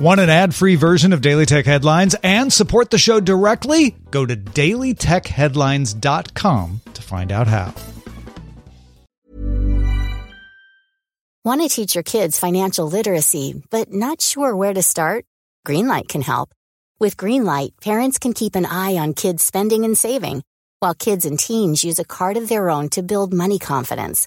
Want an ad free version of Daily Tech Headlines and support the show directly? Go to dailytechheadlines.com to find out how. Want to teach your kids financial literacy, but not sure where to start? Greenlight can help. With Greenlight, parents can keep an eye on kids' spending and saving, while kids and teens use a card of their own to build money confidence.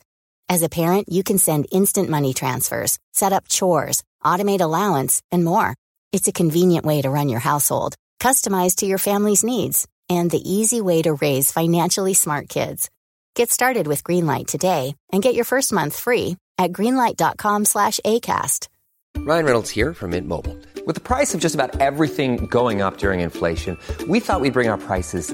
As a parent, you can send instant money transfers, set up chores, automate allowance, and more. It's a convenient way to run your household, customized to your family's needs, and the easy way to raise financially smart kids. Get started with Greenlight today and get your first month free at greenlight.com slash ACAST. Ryan Reynolds here from Mint Mobile. With the price of just about everything going up during inflation, we thought we'd bring our prices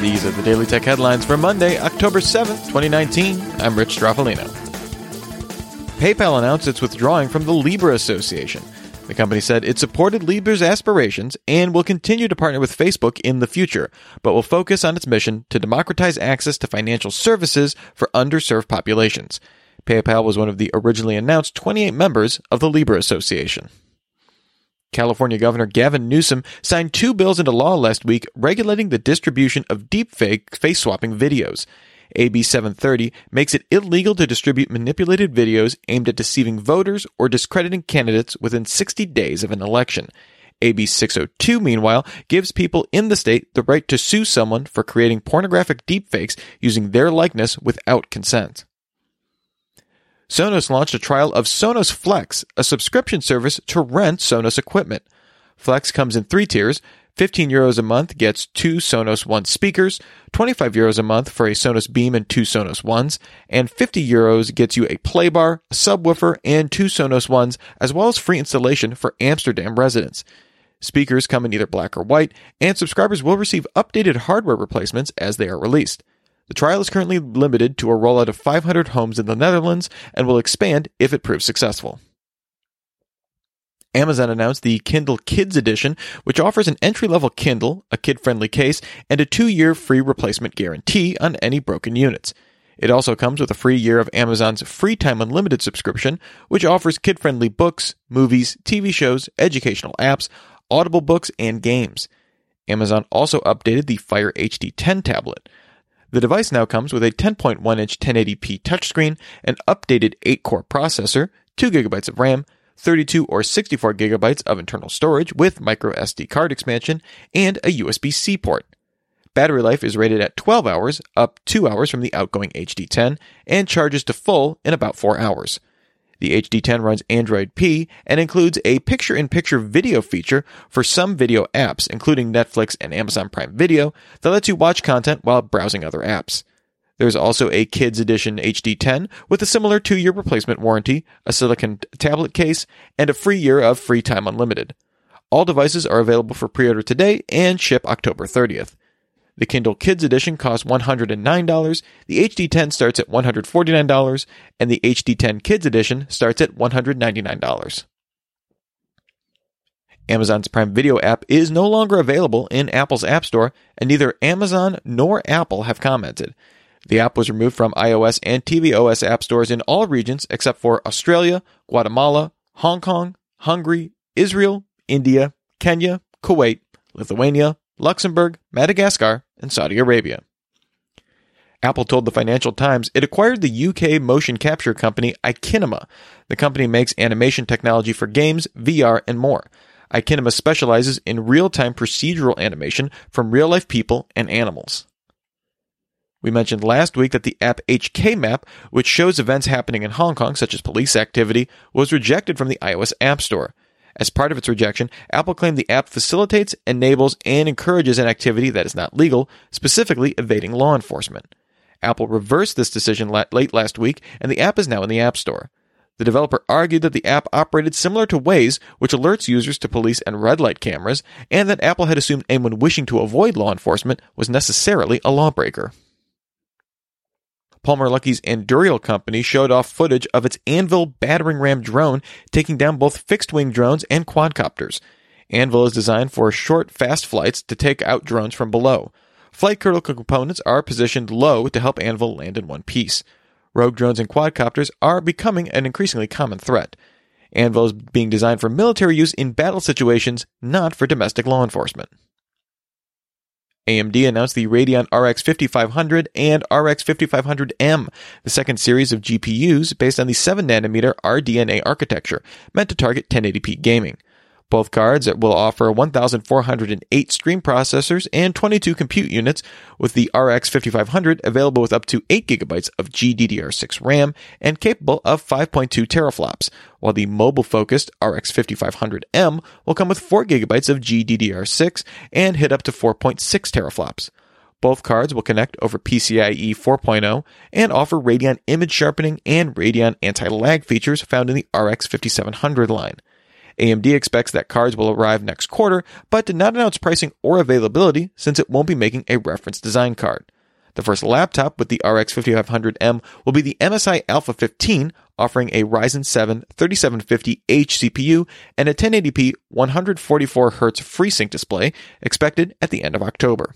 These are the Daily Tech headlines for Monday, October 7th, 2019. I'm Rich Stroffolino. PayPal announced it's withdrawing from the Libra Association. The company said it supported Libra's aspirations and will continue to partner with Facebook in the future, but will focus on its mission to democratize access to financial services for underserved populations. PayPal was one of the originally announced 28 members of the Libra Association. California Governor Gavin Newsom signed two bills into law last week regulating the distribution of deepfake face swapping videos. AB 730 makes it illegal to distribute manipulated videos aimed at deceiving voters or discrediting candidates within 60 days of an election. AB 602, meanwhile, gives people in the state the right to sue someone for creating pornographic deepfakes using their likeness without consent. Sonos launched a trial of Sonos Flex, a subscription service to rent Sonos equipment. Flex comes in three tiers. 15 euros a month gets two Sonos One speakers, 25 euros a month for a Sonos Beam and two Sonos Ones, and 50 euros gets you a playbar, a subwoofer, and two Sonos Ones, as well as free installation for Amsterdam residents. Speakers come in either black or white, and subscribers will receive updated hardware replacements as they are released. The trial is currently limited to a rollout of 500 homes in the Netherlands and will expand if it proves successful. Amazon announced the Kindle Kids Edition, which offers an entry level Kindle, a kid friendly case, and a two year free replacement guarantee on any broken units. It also comes with a free year of Amazon's Free Time Unlimited subscription, which offers kid friendly books, movies, TV shows, educational apps, Audible books, and games. Amazon also updated the Fire HD 10 tablet. The device now comes with a 10.1 inch 1080p touchscreen, an updated 8 core processor, 2 GB of RAM, 32 or 64 gigabytes of internal storage with micro SD card expansion, and a USB C port. Battery life is rated at 12 hours, up 2 hours from the outgoing HD10, and charges to full in about 4 hours. The HD10 runs Android P and includes a picture in picture video feature for some video apps, including Netflix and Amazon Prime Video, that lets you watch content while browsing other apps. There's also a Kids Edition HD10 with a similar two year replacement warranty, a silicon tablet case, and a free year of Free Time Unlimited. All devices are available for pre order today and ship October 30th. The Kindle Kids Edition costs $109, the HD10 starts at $149, and the HD10 Kids Edition starts at $199. Amazon's Prime Video app is no longer available in Apple's App Store, and neither Amazon nor Apple have commented. The app was removed from iOS and tvOS app stores in all regions except for Australia, Guatemala, Hong Kong, Hungary, Israel, India, Kenya, Kuwait, Lithuania, Luxembourg, Madagascar, and Saudi Arabia. Apple told the Financial Times it acquired the UK motion capture company Ikinema. The company makes animation technology for games, VR, and more. Ikinema specializes in real time procedural animation from real life people and animals. We mentioned last week that the app HK Map, which shows events happening in Hong Kong, such as police activity, was rejected from the iOS App Store. As part of its rejection, Apple claimed the app facilitates, enables, and encourages an activity that is not legal, specifically evading law enforcement. Apple reversed this decision late last week, and the app is now in the App Store. The developer argued that the app operated similar to Waze, which alerts users to police and red light cameras, and that Apple had assumed anyone wishing to avoid law enforcement was necessarily a lawbreaker. Palmer Luckey's Anduril company showed off footage of its Anvil battering ram drone taking down both fixed wing drones and quadcopters. Anvil is designed for short, fast flights to take out drones from below. Flight critical components are positioned low to help Anvil land in one piece. Rogue drones and quadcopters are becoming an increasingly common threat. Anvil is being designed for military use in battle situations, not for domestic law enforcement. AMD announced the Radeon RX 5500 and RX 5500M, the second series of GPUs based on the 7 nanometer RDNA architecture, meant to target 1080p gaming. Both cards will offer 1,408 stream processors and 22 compute units, with the RX 5500 available with up to 8 GB of GDDR6 RAM and capable of 5.2 teraflops, while the mobile focused RX 5500M will come with 4 GB of GDDR6 and hit up to 4.6 teraflops. Both cards will connect over PCIe 4.0 and offer Radeon image sharpening and Radeon anti lag features found in the RX 5700 line. AMD expects that cards will arrive next quarter, but did not announce pricing or availability since it won't be making a reference design card. The first laptop with the RX 5500M will be the MSI Alpha 15, offering a Ryzen 7 3750H CPU and a 1080p 144Hz FreeSync display, expected at the end of October.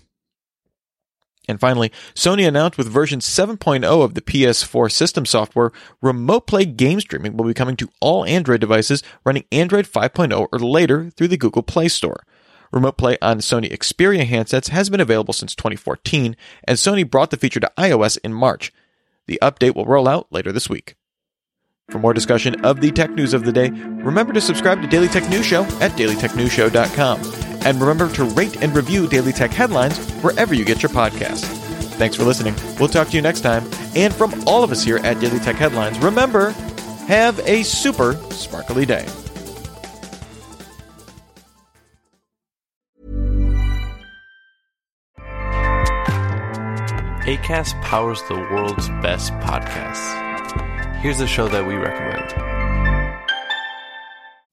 And finally, Sony announced with version 7.0 of the PS4 system software, Remote Play game streaming will be coming to all Android devices running Android 5.0 or later through the Google Play Store. Remote Play on Sony Xperia handsets has been available since 2014, and Sony brought the feature to iOS in March. The update will roll out later this week. For more discussion of the tech news of the day, remember to subscribe to Daily Tech News Show at dailytechnewsshow.com. And remember to rate and review Daily Tech headlines wherever you get your podcasts. Thanks for listening. We'll talk to you next time. And from all of us here at Daily Tech Headlines, remember, have a super sparkly day. ACAST powers the world's best podcasts. Here's a show that we recommend.